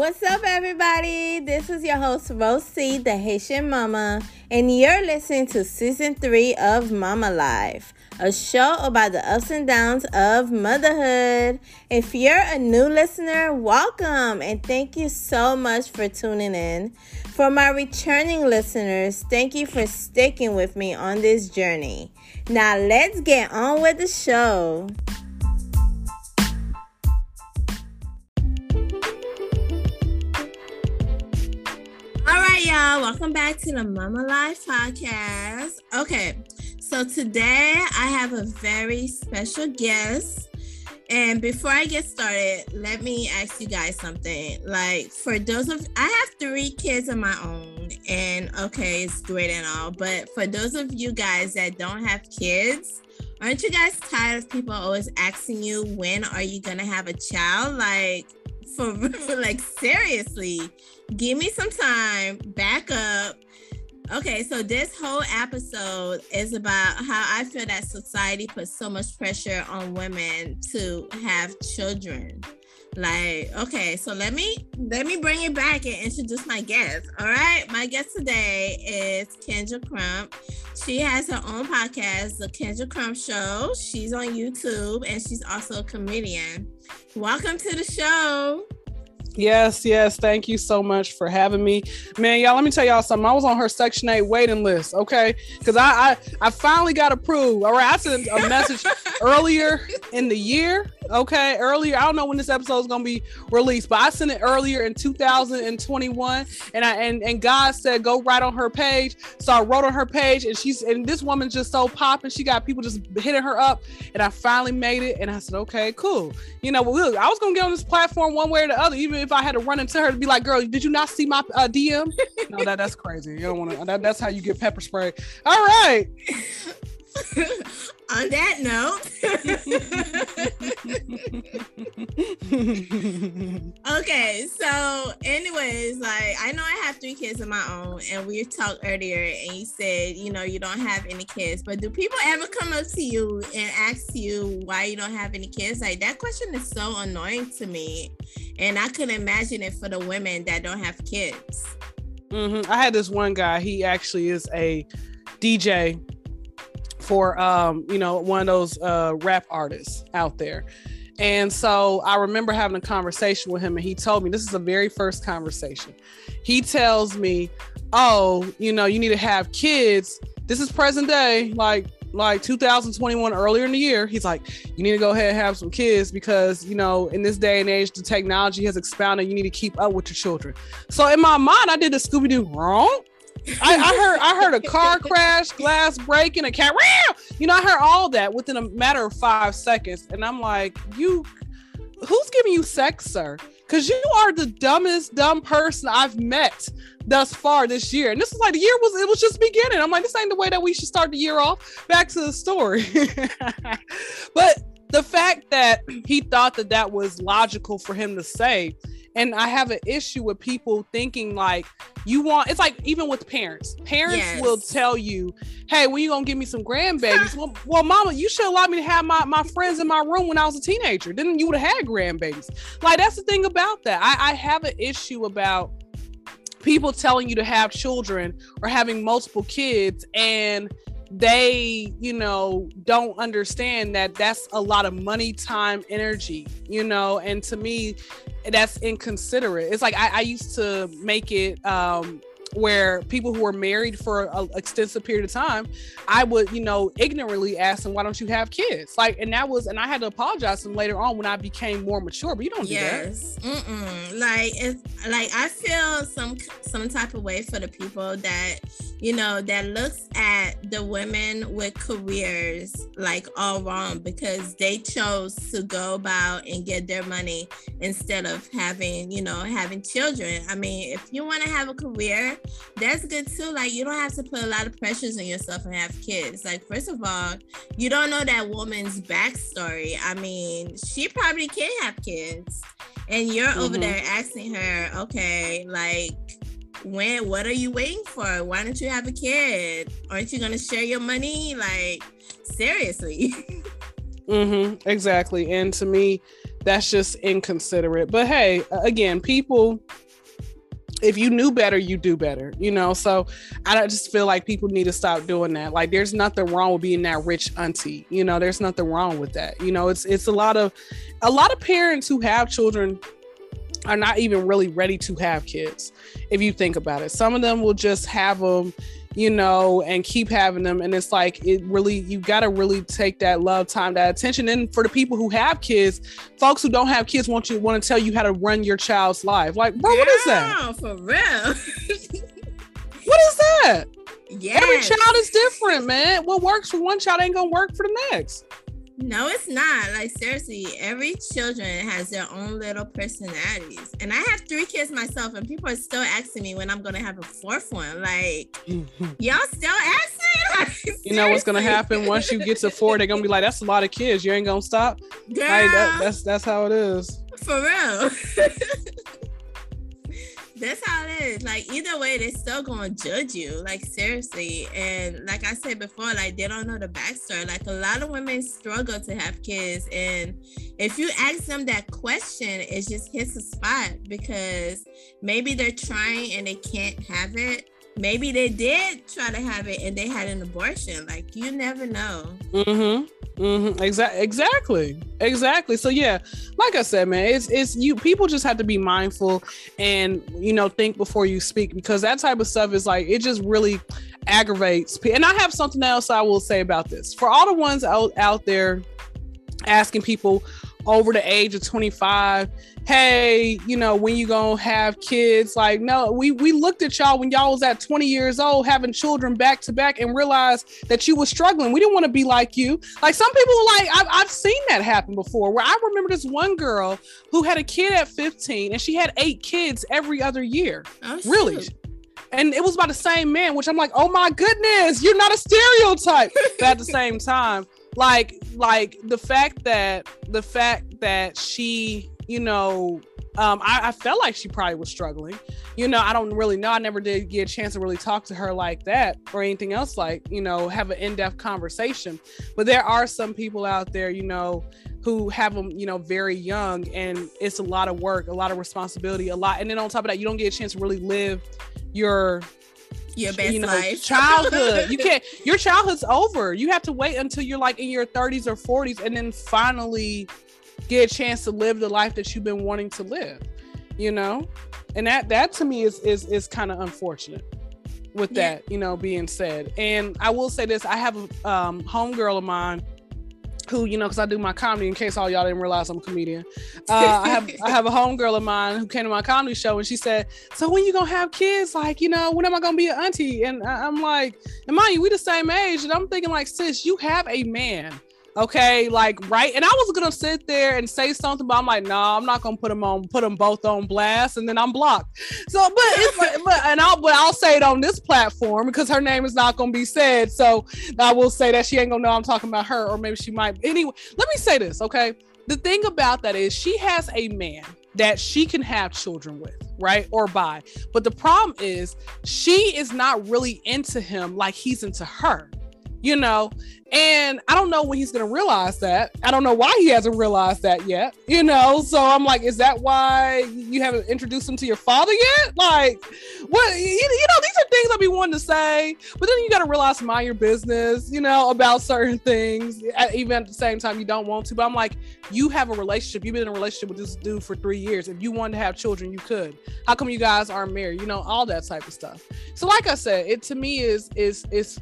What's up, everybody? This is your host, Rosie, the Haitian Mama, and you're listening to season three of Mama Life, a show about the ups and downs of motherhood. If you're a new listener, welcome and thank you so much for tuning in. For my returning listeners, thank you for sticking with me on this journey. Now, let's get on with the show. Y'all. Welcome back to the Mama Life podcast. Okay, so today I have a very special guest. And before I get started, let me ask you guys something. Like, for those of I have three kids of my own, and okay, it's great and all, but for those of you guys that don't have kids, aren't you guys tired of people always asking you when are you gonna have a child? Like, for like seriously, give me some time, back up. Okay, so this whole episode is about how I feel that society puts so much pressure on women to have children. Like, okay, so let me let me bring it back and introduce my guest. All right, my guest today is Kendra Crump. She has her own podcast, The Kendra Crump Show. She's on YouTube and she's also a comedian. Welcome to the show. Yes, yes. Thank you so much for having me. Man, y'all, let me tell y'all something. I was on her Section 8 waiting list, okay? Because I, I I finally got approved. All right. I sent a message earlier in the year. Okay. Earlier. I don't know when this episode is gonna be released, but I sent it earlier in 2021. And I and, and God said go right on her page. So I wrote on her page and she's and this woman's just so popping. She got people just hitting her up. And I finally made it. And I said, okay, cool. You know, look, I was gonna get on this platform one way or the other, even if I had to run into her to be like, "Girl, did you not see my uh, DM?" no, that that's crazy. You don't want to. That, that's how you get pepper spray. All right. On that note, okay. So, anyways, like I know I have three kids of my own, and we talked earlier, and you said you know you don't have any kids, but do people ever come up to you and ask you why you don't have any kids? Like that question is so annoying to me, and I couldn't imagine it for the women that don't have kids. Mm-hmm. I had this one guy. He actually is a DJ for um, you know, one of those uh rap artists out there. And so I remember having a conversation with him, and he told me this is the very first conversation. He tells me, Oh, you know, you need to have kids. This is present day, like like 2021 earlier in the year he's like you need to go ahead and have some kids because you know in this day and age the technology has expanded you need to keep up with your children so in my mind i did the scooby-doo wrong I, I, heard I heard a car crash, glass breaking, a cat. You know, I heard all that within a matter of five seconds, and I'm like, you, who's giving you sex, sir? Because you are the dumbest dumb person I've met thus far this year. And this is like the year was it was just beginning. I'm like, this ain't the way that we should start the year off. Back to the story. but the fact that he thought that that was logical for him to say and I have an issue with people thinking like you want it's like even with parents. Parents yes. will tell you, hey, when you gonna give me some grandbabies? well, well, mama, you should allow me to have my, my friends in my room when I was a teenager. Then you would have had grandbabies. Like that's the thing about that. I, I have an issue about people telling you to have children or having multiple kids and they you know don't understand that that's a lot of money time energy you know and to me that's inconsiderate. It's like i, I used to make it um where people who were married for an extensive period of time, I would, you know, ignorantly ask them, why don't you have kids? Like, and that was, and I had to apologize to them later on when I became more mature, but you don't yes. do that. Like, it's like, I feel some, some type of way for the people that, you know, that looks at the women with careers like all wrong because they chose to go about and get their money instead of having, you know, having children. I mean, if you want to have a career, that's good too. Like you don't have to put a lot of pressures on yourself and have kids. Like first of all, you don't know that woman's backstory. I mean, she probably can't have kids, and you're mm-hmm. over there asking her, okay, like when what are you waiting for why don't you have a kid aren't you gonna share your money like seriously mm-hmm exactly and to me that's just inconsiderate. But hey, again, people if you knew better, you do better, you know. So I just feel like people need to stop doing that. Like there's nothing wrong with being that rich auntie, you know. There's nothing wrong with that. You know, it's it's a lot of a lot of parents who have children are not even really ready to have kids. If you think about it, some of them will just have them you know, and keep having them. And it's like, it really, you got to really take that love time, that attention. And for the people who have kids, folks who don't have kids want you want to tell you how to run your child's life. Like, bro, what is that? For real. what is that? Yeah. Every child is different, man. What works for one child ain't gonna work for the next. No, it's not. Like seriously, every children has their own little personalities. And I have three kids myself, and people are still asking me when I'm gonna have a fourth one. Like, y'all still asking? Like, you know what's gonna happen once you get to four? They're gonna be like, "That's a lot of kids. You ain't gonna stop." Girl, like, that, that's that's how it is. For real. that's how it is. Like either way, they're still gonna judge you. Like seriously. And like I said before, like they don't know the backstory. Like a lot of women struggle to have kids. And if you ask them that question, it just hits a spot because maybe they're trying and they can't have it. Maybe they did try to have it and they had an abortion. Like you never know. Mm-hmm. Mm-hmm. Exactly. Exactly. Exactly. So yeah, like I said, man, it's it's you. People just have to be mindful and you know think before you speak because that type of stuff is like it just really aggravates. people. And I have something else I will say about this for all the ones out out there asking people over the age of 25 hey you know when you gonna have kids? Like no we we looked at y'all when y'all was at 20 years old having children back to back and realized that you were struggling. We didn't want to be like you. Like some people like I've, I've seen that happen before where i remember this one girl who had a kid at 15 and she had eight kids every other year. Oh, really? shoot. and it was by the same man which i'm like oh my goodness you're not a stereotype. But at the same time like like the fact that the fact that she you know um I, I felt like she probably was struggling. You know i don't really know. I never did get a chance to really talk to her like that or anything else like you know have an in-depth conversation. But there are some people out there you know who have them you know very young and it's a lot of work a lot of responsibility a lot. And then on top of that you don't get a chance to really live your Your best you know, life. childhood. You can't. Your childhood's over. You have to wait until you're like in your 30s or 40s, and then finally get a chance to live the life that you've been wanting to live. You know, and that that to me is is is kind of unfortunate. With Yeah. that, you know, being said, and I will say this: I have a um, homegirl of mine who, you know, because I do my comedy. In case all y'all didn't realize I'm a comedian, uh, I have I have a homegirl of mine who came to my comedy show, and she said, "So when you gonna have kids? Like, you know, when am I gonna be an auntie?" And I- I'm like, "And mind you, we the same age." And I'm thinking, like, sis, you have a man, okay? Like, right? And I was gonna sit there and say something, but I'm like, "No, nah, I'm not gonna put them on, put them both on blast," and then I'm blocked. So, but it's but and I'll but I'll say it on this platform because her name is not gonna be said. So I will say that she ain't gonna know I'm talking about her, or maybe she might. Anyway, let me say this, okay? The thing about that is she has a man that she can have children with, right? Or by. But the problem is she is not really into him like he's into her. You know, and I don't know when he's gonna realize that. I don't know why he hasn't realized that yet. You know, so I'm like, is that why you haven't introduced him to your father yet? Like, what? You, you know, these are things I be wanting to say, but then you got to realize mind your business. You know, about certain things, even at the same time you don't want to. But I'm like, you have a relationship. You've been in a relationship with this dude for three years. If you wanted to have children, you could. How come you guys aren't married? You know, all that type of stuff. So, like I said, it to me is is is.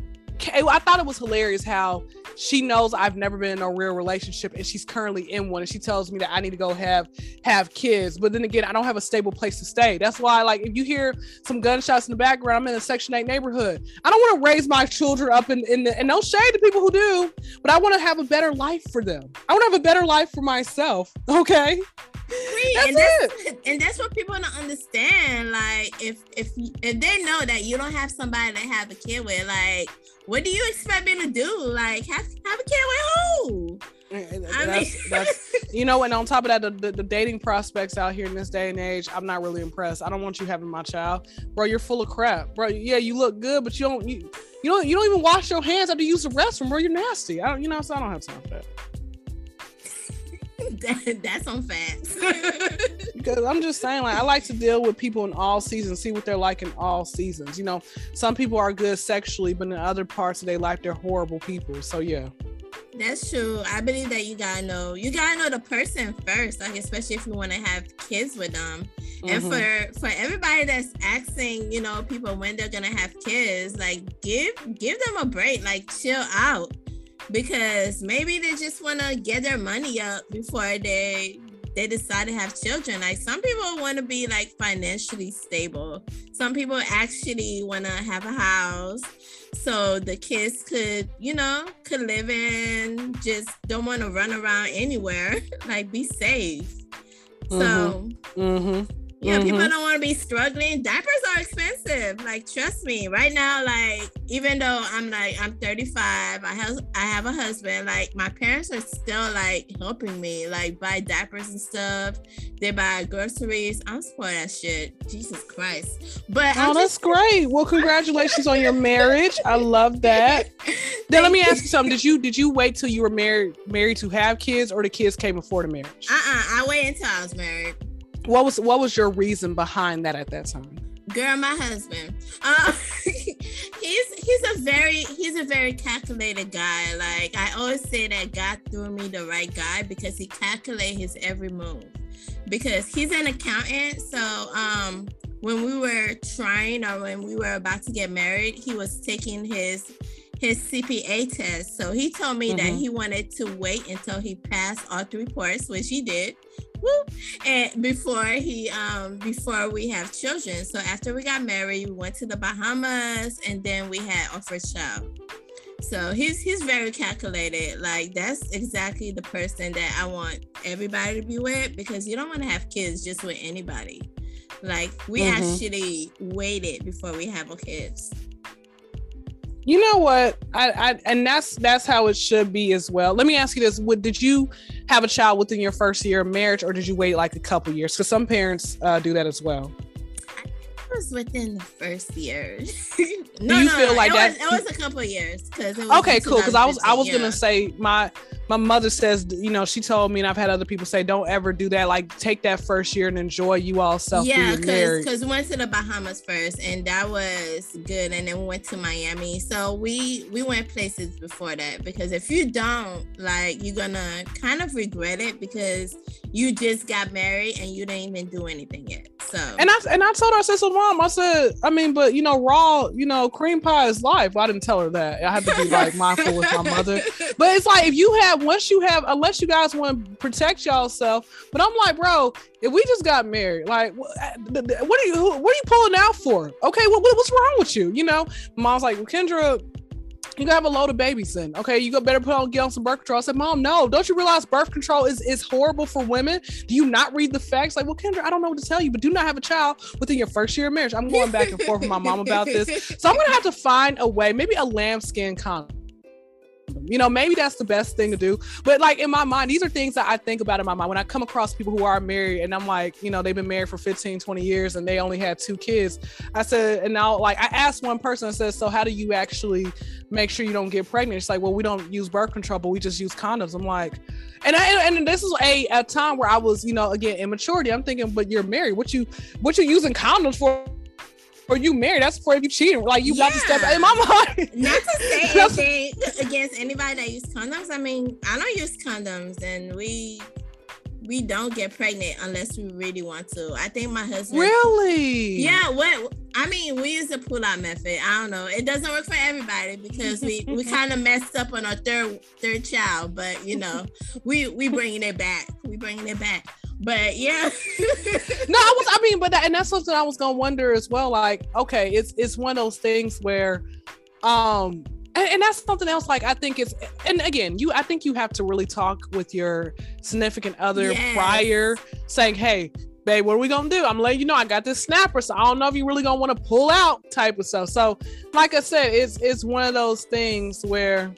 I thought it was hilarious how she knows I've never been in a real relationship and she's currently in one and she tells me that I need to go have have kids. But then again, I don't have a stable place to stay. That's why, like, if you hear some gunshots in the background, I'm in a Section 8 neighborhood. I don't want to raise my children up in, in the and no shade to people who do, but I want to have a better life for them. I want to have a better life for myself. Okay. That's and that's and that's what people don't understand. Like if if if they know that you don't have somebody to have a kid with, like what do you expect me to do? Like have have a kid with who? I That's, mean- that's you know, and on top of that, the, the, the dating prospects out here in this day and age, I'm not really impressed. I don't want you having my child, bro. You're full of crap, bro. Yeah, you look good, but you don't you, you don't you don't even wash your hands after you use the restroom, bro. You're nasty. I don't, you know, so I don't have time for that. that's on facts. because I'm just saying, like, I like to deal with people in all seasons, see what they're like in all seasons. You know, some people are good sexually, but in other parts of their life, they're horrible people. So yeah. That's true. I believe that you gotta know you gotta know the person first, like especially if you want to have kids with them. Mm-hmm. And for for everybody that's asking, you know, people when they're gonna have kids, like give give them a break, like chill out, because maybe they just want to get their money up before they they decide to have children. Like some people want to be like financially stable. Some people actually want to have a house so the kids could, you know, could live in, just don't want to run around anywhere, like be safe. Mm-hmm. So mm-hmm. Yeah, mm-hmm. people don't want to be struggling. Diapers are expensive. Like, trust me, right now, like, even though I'm like I'm 35, I have I have a husband, like my parents are still like helping me, like buy diapers and stuff. They buy groceries. I'm for that shit. Jesus Christ. But Oh, I'm that's just- great. Well, congratulations on your marriage. I love that. then let me ask you something. Did you did you wait till you were married married to have kids or the kids came before the marriage? Uh-uh. I waited until I was married what was what was your reason behind that at that time? Girl, my husband. Uh, he's he's a very he's a very calculated guy. Like I always say that God threw me the right guy because he calculates his every move. Because he's an accountant, so um when we were trying or when we were about to get married, he was taking his his CPA test. So he told me mm-hmm. that he wanted to wait until he passed all three reports, which he did. And before he um before we have children. So after we got married, we went to the Bahamas and then we had our first child. So he's he's very calculated. Like that's exactly the person that I want everybody to be with because you don't want to have kids just with anybody. Like we mm-hmm. actually waited before we have our kids you know what? I, I and that's that's how it should be as well. Let me ask you this. Would, did you have a child within your first year of marriage or did you wait like a couple years? Because some parents uh, do that as well Was within the first year. no, do you no, feel like it that? Was, it was a couple years because okay, cool. Because I was I was yeah. gonna say my my mother says, you know, she told me, and I've had other people say, don't ever do that. Like, take that first year and enjoy you all self. Yeah, because because we went to the Bahamas first, and that was good, and then we went to Miami. So we we went places before that because if you don't, like, you're gonna kind of regret it because you just got married and you didn't even do anything yet. So and I and I told her, I said, so mom, I said, I mean, but you know, raw, you know, cream pie is life. Well, I didn't tell her that. I had to be like mindful with my mother. But it's like if you have once you have, unless you guys want to protect yourself. But I'm like, bro, if we just got married, like, uh, what are you, what are you pulling out for? Okay, what, what's wrong with you? You know, mom's like, well, Kendra, you gotta have a load of babies then. Okay, you go better put on get on some birth control. I said, Mom, no, don't you realize birth control is, is horrible for women? Do you not read the facts? Like, well, Kendra, I don't know what to tell you, but do not have a child within your first year of marriage. I'm going back and forth with my mom about this. So I'm gonna have to find a way, maybe a lambskin condom you know, maybe that's the best thing to do. But like in my mind, these are things that I think about in my mind when I come across people who are married and I'm like, you know, they've been married for 15, 20 years and they only had two kids. I said, and now like I asked one person, I said, so how do you actually make sure you don't get pregnant? It's like, well, we don't use birth control, but we just use condoms. I'm like, and I, and this is a, a time where I was, you know, again, immaturity. I'm thinking, but you're married. What you what you using condoms for? Or you married, that's for you cheating. Like you yeah. got to step in my mind. Not to say anything against anybody that use condoms. I mean, I don't use condoms, and we we don't get pregnant unless we really want to. I think my husband. Really? Yeah. What I mean, we use the pull-out method. I don't know. It doesn't work for everybody because we we kind of messed up on our third third child, but you know, we we bringing it back. We bringing it back. But yeah. no, I was. I mean, but that, and that's something I was gonna wonder as well. Like, okay, it's it's one of those things where, um, and, and that's something else. Like, I think it's, and again, you, I think you have to really talk with your significant other yes. prior, saying, hey, babe, what are we gonna do? I'm letting you know I got this snapper, so I don't know if you really gonna want to pull out type of stuff. So, like I said, it's it's one of those things where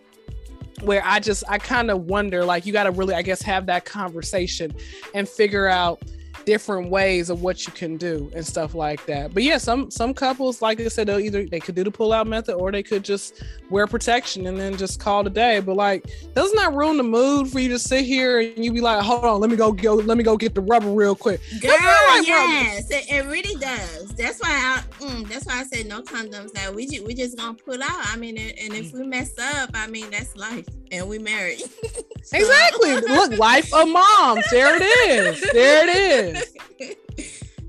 where I just I kind of wonder like you got to really I guess have that conversation and figure out different ways of what you can do and stuff like that. But yeah, some some couples, like I said, they'll either they could do the pull out method or they could just wear protection and then just call a day. But like, doesn't that ruin the mood for you to sit here and you be like, hold on, let me go go, let me go get the rubber real quick. Girl, like yes, it, it, really does. That's why I mm, that's why I said no condoms. That we just, we just gonna pull out. I mean, and if we mess up, I mean that's life, and we married. so. Exactly. Look, life of moms. There it is. There it is.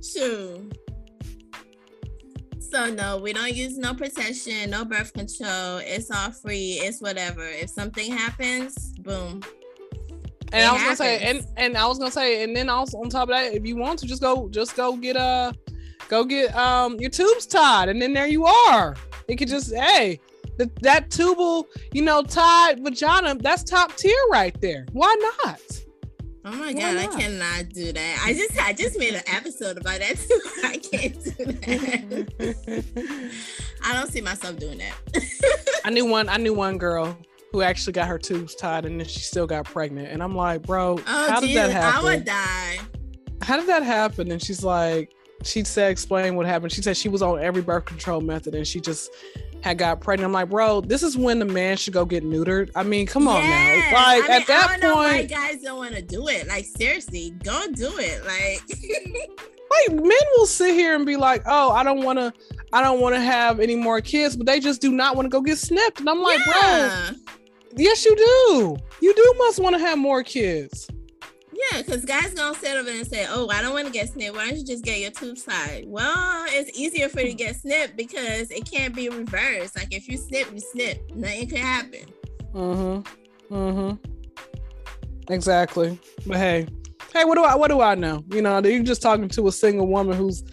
Sure. So no, we don't use no protection, no birth control. It's all free. It's whatever. If something happens, boom. And it I was happens. gonna say, and and I was gonna say, and then also on top of that, if you want to, just go, just go get a, uh, go get um your tubes tied, and then there you are. It could just, hey, that that tubal, you know, tied vagina, that's top tier right there. Why not? Oh my god, I cannot do that. I just I just made an episode about that too. I can't do that. I don't see myself doing that. I knew one I knew one girl who actually got her tubes tied and then she still got pregnant. And I'm like, bro, oh, how did that happen? I would die. How did that happen? And she's like, she said, explain what happened. She said she was on every birth control method and she just had got pregnant. I'm like, bro, this is when the man should go get neutered. I mean, come on now. Like I mean, at that point, why guys don't want to do it. Like seriously, go do it. Like, like men will sit here and be like, oh, I don't want to, I don't want to have any more kids, but they just do not want to go get snipped. And I'm like, yeah. bro, yes, you do. You do must want to have more kids. Yeah, because guys gonna sit over there and say, "Oh, I don't want to get snipped. Why don't you just get your tube side?" Well, it's easier for you to get snipped because it can't be reversed. Like if you snip, you snip. Nothing can happen. Mm-hmm. Mm-hmm. Exactly. But hey, hey, what do I what do I know? You know, you're just talking to a single woman who's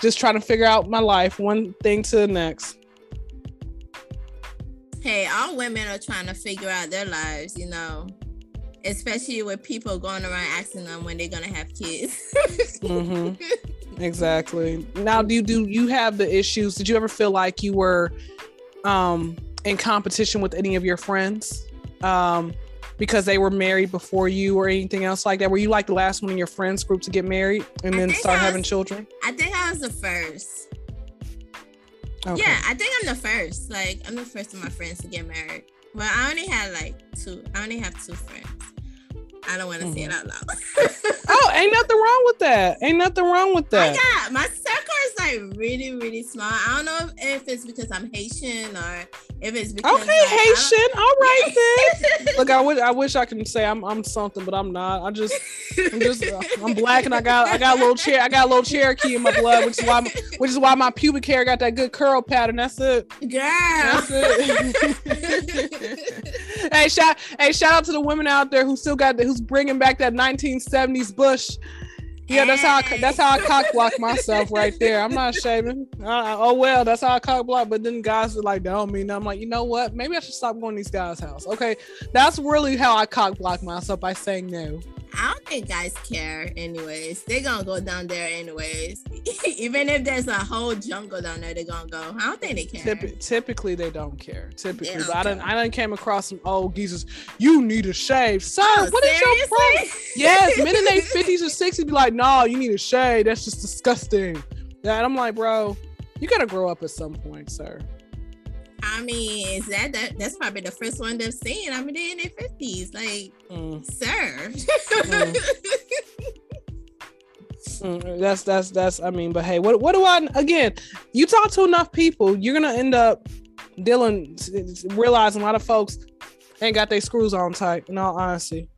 just trying to figure out my life, one thing to the next. Hey, all women are trying to figure out their lives, you know especially with people going around asking them when they're gonna have kids. mm-hmm. Exactly. Now, do you do you have the issues? Did you ever feel like you were um, in competition with any of your friends um, because they were married before you, or anything else like that? Were you like the last one in your friends group to get married and I then start was, having children? I think I was the first. Okay. Yeah, I think I'm the first. Like I'm the first of my friends to get married. Well, I only had like two. I only have two friends. I don't want to mm-hmm. say it out loud. oh, ain't nothing wrong with that. Ain't nothing wrong with that. I got my circle is like really, really small. I don't know if, if it's because I'm Haitian or if it's because okay, like, Haitian. All right then. Look, I wish I wish I could say I'm I'm something, but I'm not. I just I'm just uh, I'm black and I got I got a little chair I got a little Cherokee in my blood, which is why my, which is why my pubic hair got that good curl pattern. That's it. Girl. That's it. hey, shout hey shout out to the women out there who still got the, who's bringing back that 1970s bush. Yeah, that's how I, that's how I cock block myself right there. I'm not shaving. Uh, oh well, that's how I cock block. But then guys are like, that don't mean. I'm like, you know what? Maybe I should stop going to these guys' house. Okay, that's really how I cock block myself by saying no. I don't think guys care anyways. They're gonna go down there anyways. Even if there's a whole jungle down there, they're gonna go. I don't think they care. Typ- typically they don't care. Typically. Don't I don't I done came across some old geezers. You need a shave. Sir, oh, what is your problem? yes, men in their 50s or 60s be like, no, you need a shave. That's just disgusting. And I'm like, bro, you gotta grow up at some point, sir. I mean, is that, that that's probably the first one they've seen? I mean, they're in their fifties, like, mm. sir. mm. Mm, that's that's that's. I mean, but hey, what what do I? Again, you talk to enough people, you're gonna end up dealing, realizing a lot of folks ain't got their screws on tight. In all honesty,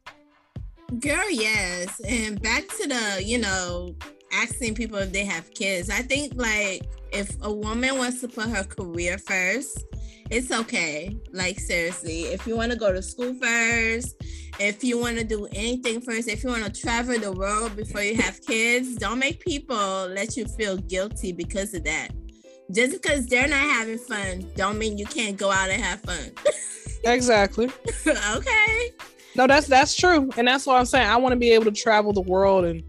girl, yes. And back to the, you know, asking people if they have kids. I think like if a woman wants to put her career first, it's okay. Like seriously, if you want to go to school first, if you want to do anything first, if you want to travel the world before you have kids, don't make people let you feel guilty because of that. Just because they're not having fun, don't mean you can't go out and have fun. exactly. okay. No, that's that's true, and that's what I'm saying. I want to be able to travel the world and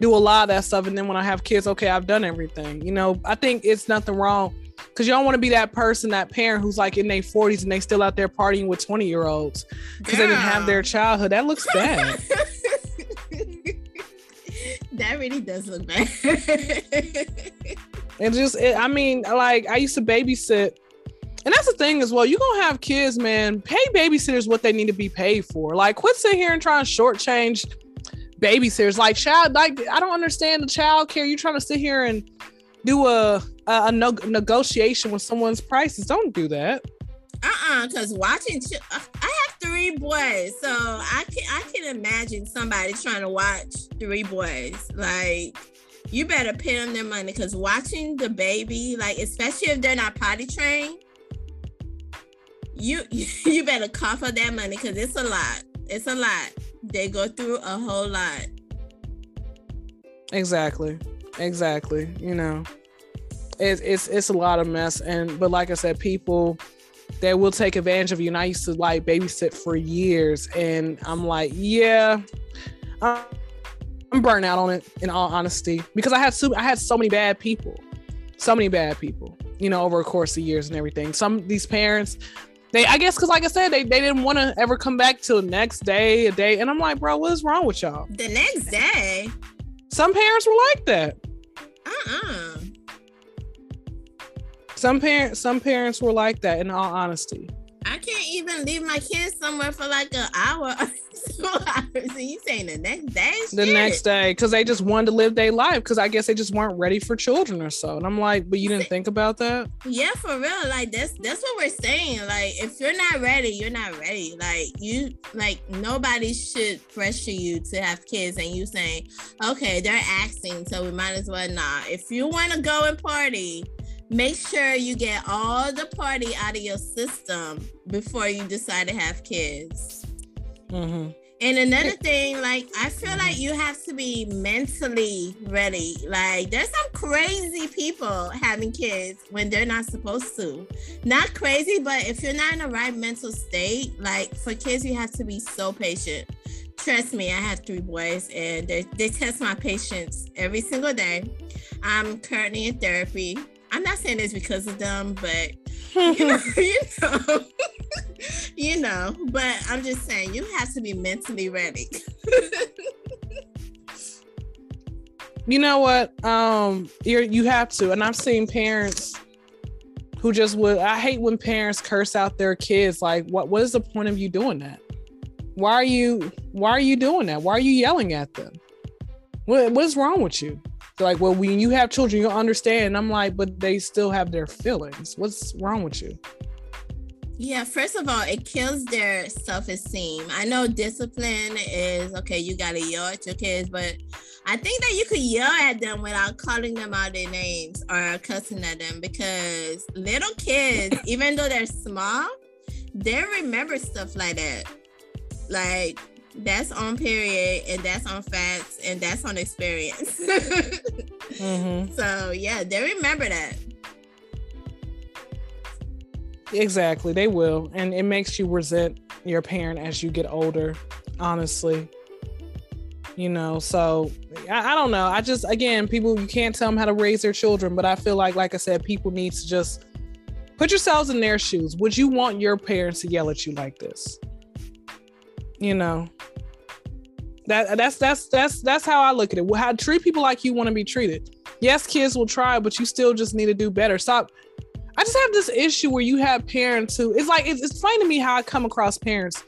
do a lot of that stuff, and then when I have kids, okay, I've done everything. You know, I think it's nothing wrong because you don't want to be that person, that parent who's like in their 40s and they still out there partying with 20 year olds because they didn't have their childhood. That looks bad. that really does look bad. and just, it, I mean, like I used to babysit, and that's the thing as well. You're gonna have kids, man. Pay babysitters what they need to be paid for. Like, quit sitting here and trying to shortchange babysitters. Like, child, like I don't understand the child care. You're trying to sit here and do a a, a no- negotiation with someone's prices? Don't do that. Uh-uh, because watching, ch- I have three boys, so I can I can imagine somebody trying to watch three boys. Like, you better pay them their money because watching the baby, like especially if they're not potty trained, you you better cough up that money because it's a lot. It's a lot. They go through a whole lot. Exactly. Exactly. You know, it's it's it's a lot of mess, and but like I said, people they will take advantage of you. And I used to like babysit for years, and I'm like, yeah, I'm, I'm burnt out on it. In all honesty, because I had so I had so many bad people, so many bad people, you know, over a course of years and everything. Some these parents, they I guess because like I said, they they didn't want to ever come back till the next day, a day, and I'm like, bro, what is wrong with y'all? The next day. Some parents were like that. Uh-uh. Some parents, some parents were like that. In all honesty, I can't even leave my kids somewhere for like an hour, two and you saying the next day? the Shit. next day, because they just wanted to live their life. Because I guess they just weren't ready for children or so. And I'm like, but you didn't think about that. Yeah, for real. Like that's that's what we're saying. Like if you're not ready, you're not ready. Like you like nobody should pressure you to have kids and you saying, okay, they're asking, so we might as well not. If you want to go and party, make sure you get all the party out of your system before you decide to have kids. Mm-hmm. And another thing, like I feel like you have to be mentally ready. Like there's some crazy people having kids when they're not supposed to. Not crazy, but if you're not in the right mental state, like for kids, you have to be so patient. Trust me, I have three boys and they they test my patience every single day. I'm currently in therapy. I'm not saying this because of them, but you know, you know, you know, but I'm just saying you have to be mentally ready. you know what? Um, you you have to, and I've seen parents who just would. I hate when parents curse out their kids. Like, what? What is the point of you doing that? Why are you? Why are you doing that? Why are you yelling at them? What What is wrong with you? They're like, well, when you have children, you'll understand. And I'm like, but they still have their feelings. What's wrong with you? Yeah, first of all, it kills their self esteem. I know discipline is okay, you gotta yell at your kids, but I think that you could yell at them without calling them out their names or cussing at them because little kids, even though they're small, they remember stuff like that. Like, that's on period and that's on facts and that's on experience. Mm-hmm. So, yeah, they remember that. Exactly, they will, and it makes you resent your parent as you get older. Honestly, you know. So I, I don't know. I just again, people you can't tell them how to raise their children, but I feel like, like I said, people need to just put yourselves in their shoes. Would you want your parents to yell at you like this? You know. That that's that's that's that's how I look at it. How treat people like you want to be treated. Yes, kids will try, but you still just need to do better. Stop I just have this issue where you have parents who it's like it's, it's funny to me how I come across parents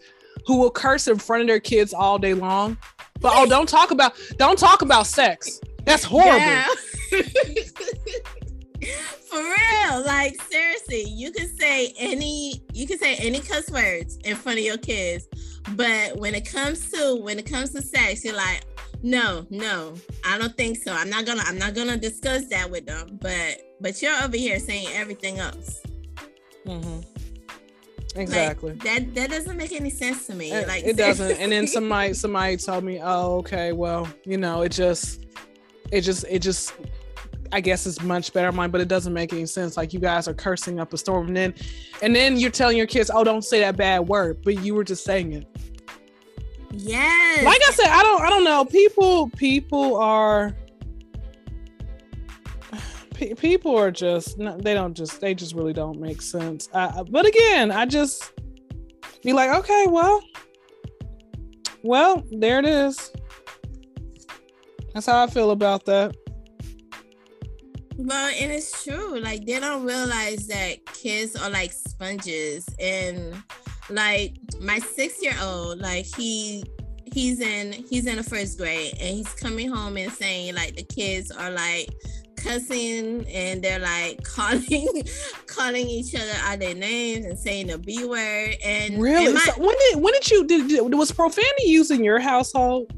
who will curse in front of their kids all day long. But oh, don't talk about don't talk about sex. That's horrible. Yeah. For real, like seriously, you can say any you can say any cuss words in front of your kids, but when it comes to when it comes to sex, you're like, no, no, I don't think so. I'm not gonna I'm not gonna discuss that with them. But but you're over here saying everything else. Mm-hmm. Exactly. Like, that that doesn't make any sense to me. It- like it doesn't. And then somebody somebody told me, oh, okay, well, you know, it just it just it just I guess it's much better mine, but it doesn't make any sense. Like you guys are cursing up a storm, and then and then you're telling your kids, oh, don't say that bad word, but you were just saying it. yes. Like I said, I don't I don't know. People people are pe- people are just no, they don't just they just really don't make sense. Uh, but again, I just be like, okay, well, well, there it is. That's how I feel about that. Well, and it's true. Like they don't realize that kids are like sponges, and like my six year old, like he he's in he's in the first grade, and he's coming home and saying like the kids are like cussing and they're like calling calling each other out their names and saying the b word and really my, so when did when did you did, did was profanity used in your household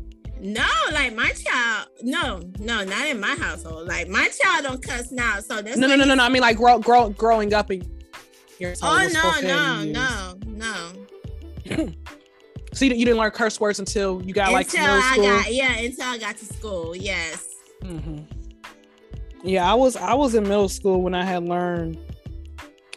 no, like my child, no, no, not in my household. Like my child don't cuss now. So that's no, no, no, no, no. I mean, like grow, grow, growing up in your Oh no, no, no, no. so you, you didn't learn curse words until you got until like middle I school. Got, yeah, until I got to school. Yes. Mm-hmm. Yeah, I was I was in middle school when I had learned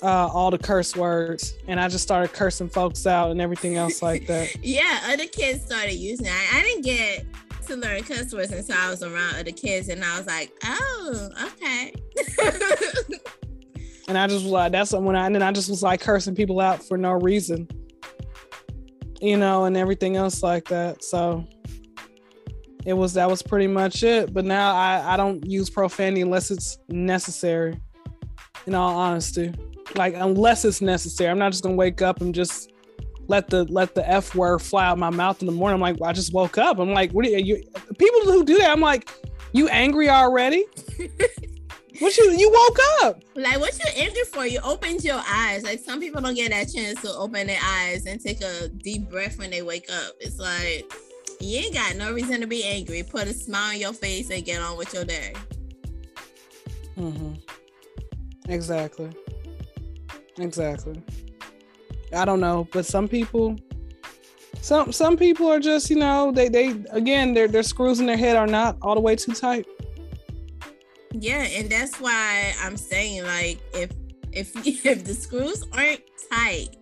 uh, all the curse words, and I just started cursing folks out and everything else like that. yeah, other kids started using it. I, I didn't get to learn cuss words until I was around other kids, and I was like, oh, okay. and I just was like, that's when I and then I just was like cursing people out for no reason, you know, and everything else like that. So it was that was pretty much it. But now I I don't use profanity unless it's necessary. In all honesty, like unless it's necessary, I'm not just gonna wake up and just let the let the f word fly out my mouth in the morning. I'm like, well, I just woke up. I'm like, what are you? People who do that, I'm like, you angry already? what you you woke up? Like what you angry for? You opened your eyes. Like some people don't get that chance to open their eyes and take a deep breath when they wake up. It's like you ain't got no reason to be angry. Put a smile on your face and get on with your day. Mm-hmm. Exactly. Exactly. I don't know, but some people some some people are just, you know, they they again their their screws in their head are not all the way too tight. Yeah, and that's why I'm saying like if if if the screws aren't tight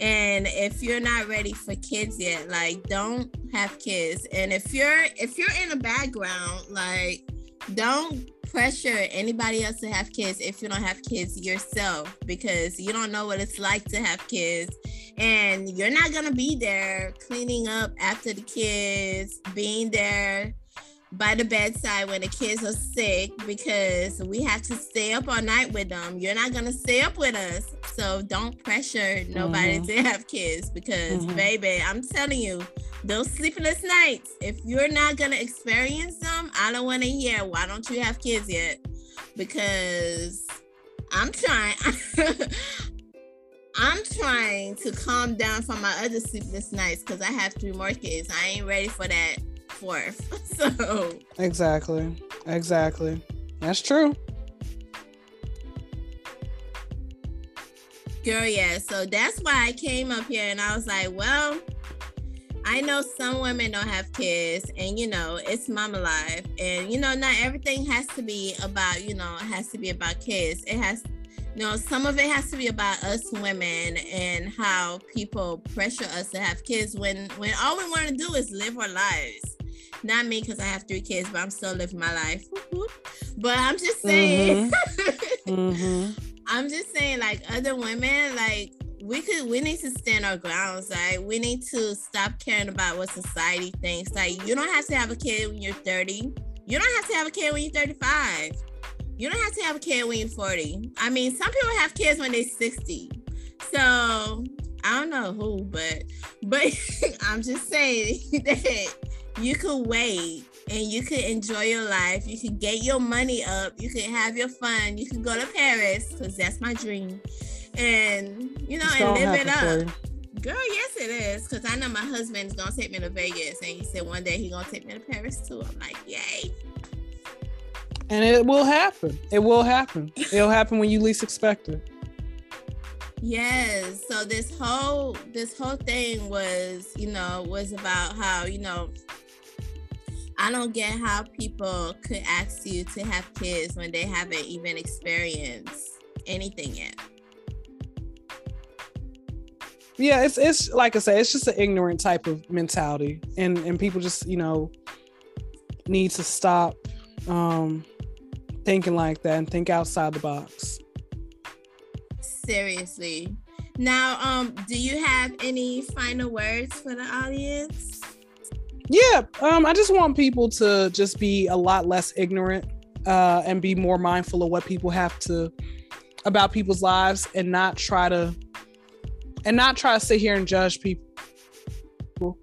and if you're not ready for kids yet, like don't have kids. And if you're if you're in a background, like don't pressure anybody else to have kids if you don't have kids yourself because you don't know what it's like to have kids and you're not going to be there cleaning up after the kids being there by the bedside when the kids are sick because we have to stay up all night with them. You're not gonna stay up with us. So don't pressure nobody mm-hmm. to have kids because mm-hmm. baby, I'm telling you, those sleepless nights, if you're not gonna experience them, I don't wanna hear why don't you have kids yet? Because I'm trying I'm trying to calm down from my other sleepless nights because I have three more kids. I ain't ready for that fourth. So exactly, exactly. That's true. Girl, yeah. So that's why I came up here and I was like, well, I know some women don't have kids, and you know, it's mama life. And you know, not everything has to be about, you know, it has to be about kids. It has you know, some of it has to be about us women and how people pressure us to have kids when when all we want to do is live our lives. Not me because I have three kids, but I'm still living my life. But I'm just saying, mm-hmm. mm-hmm. I'm just saying, like other women, like we could, we need to stand our grounds. Like we need to stop caring about what society thinks. Like you don't have to have a kid when you're 30. You don't have to have a kid when you're 35. You don't have to have a kid when you're 40. I mean, some people have kids when they're 60. So I don't know who, but but I'm just saying that you could wait and you could enjoy your life. You could get your money up. You could have your fun. You could go to Paris because that's my dream, and you know, it's and live it up. Girl, yes, it is. Cause I know my husband's gonna take me to Vegas, and he said one day he's gonna take me to Paris too. I'm like, yay. And it will happen. It will happen. It'll happen when you least expect it. Yes. So this whole this whole thing was, you know, was about how, you know, I don't get how people could ask you to have kids when they haven't even experienced anything yet. Yeah, it's it's like I said, it's just an ignorant type of mentality, and and people just you know need to stop um thinking like that and think outside the box. Seriously. Now, um, do you have any final words for the audience? Yeah, um, I just want people to just be a lot less ignorant uh, and be more mindful of what people have to about people's lives and not try to and not try to sit here and judge people.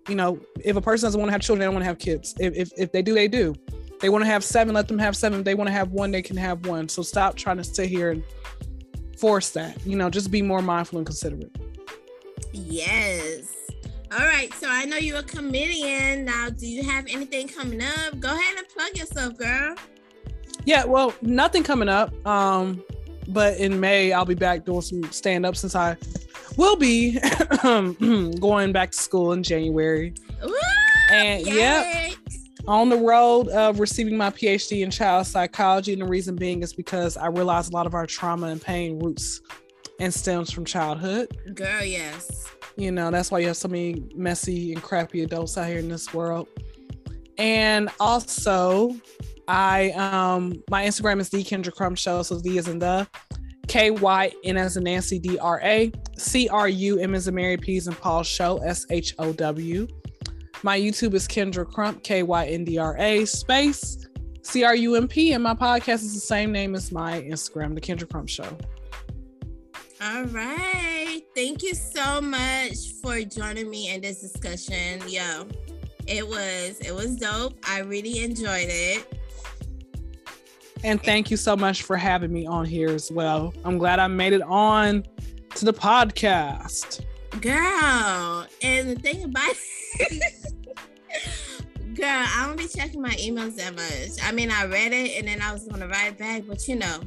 You know, if a person doesn't want to have children, they don't want to have kids. If, if, if they do, they do. They want to have seven, let them have seven. If they want to have one, they can have one. So stop trying to sit here and force that. You know, just be more mindful and considerate. Yes. All right. So I know you're a comedian. Now, do you have anything coming up? Go ahead and plug yourself, girl. Yeah, well, nothing coming up. Um, but in May I'll be back doing some stand up since I will be going back to school in January. Woo! And yeah, on the road of receiving my PhD in child psychology. And the reason being is because I realized a lot of our trauma and pain roots and stems from childhood. Girl, yes. You know, that's why you have so many messy and crappy adults out here in this world. And also, I um my Instagram is the Kyndra Crump Show. So the is in the K Y N as in Nancy D R A C R U M as in Mary P's and Paul Show S H O W. My YouTube is Kyndra Crump K Y N D R A space C R U M P and my podcast is the same name as my Instagram, the Kyndra Crump Show. All right. Thank you so much for joining me in this discussion. Yo, it was it was dope. I really enjoyed it. And thank you so much for having me on here as well. I'm glad I made it on to the podcast. Girl, and the thing about Girl, I don't be checking my emails that much. I mean, I read it and then I was gonna write back, but you know,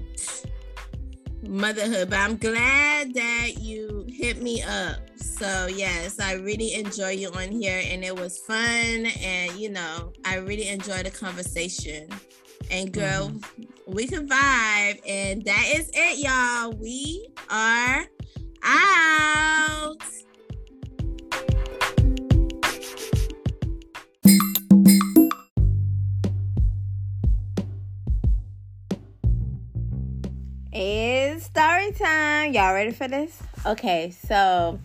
motherhood. But I'm glad that you hit me up. So yes, I really enjoy you on here and it was fun and you know, I really enjoyed the conversation. And girl, mm-hmm. we can vibe. And that is it, y'all. We are out. It's story time. Y'all ready for this? Okay, so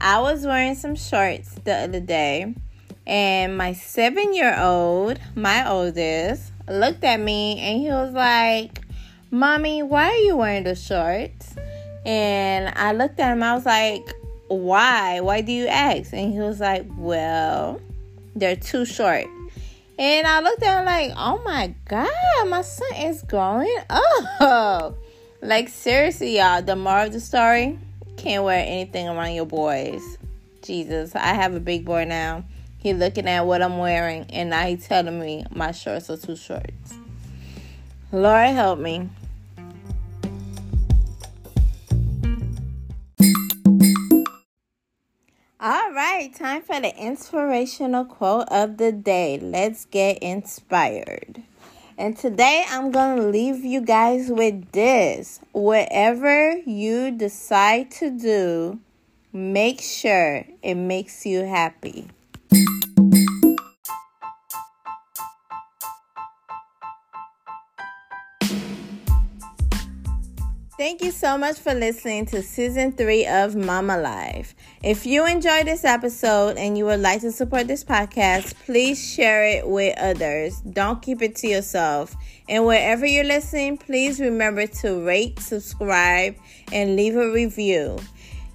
I was wearing some shorts the other day, and my seven year old, my oldest, looked at me and he was like, Mommy, why are you wearing the shorts? And I looked at him, I was like, Why? Why do you ask? And he was like, Well, they're too short. And I looked at him like, Oh my God, my son is growing up. Like, seriously, y'all, the moral of the story can't wear anything around your boys. Jesus, I have a big boy now. He looking at what I'm wearing, and now he telling me my shorts are too short. Lord help me. All right, time for the inspirational quote of the day. Let's get inspired. And today I'm going to leave you guys with this. Whatever you decide to do, make sure it makes you happy. Thank you so much for listening to season three of Mama Life. If you enjoyed this episode and you would like to support this podcast, please share it with others. Don't keep it to yourself. And wherever you're listening, please remember to rate, subscribe, and leave a review.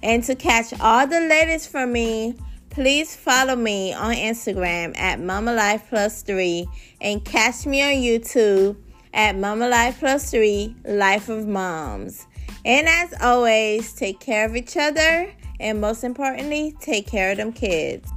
And to catch all the latest from me, please follow me on Instagram at Mama Life Plus Three and catch me on YouTube at Mama Life Plus Three Life of Moms. And as always, take care of each other and most importantly, take care of them kids.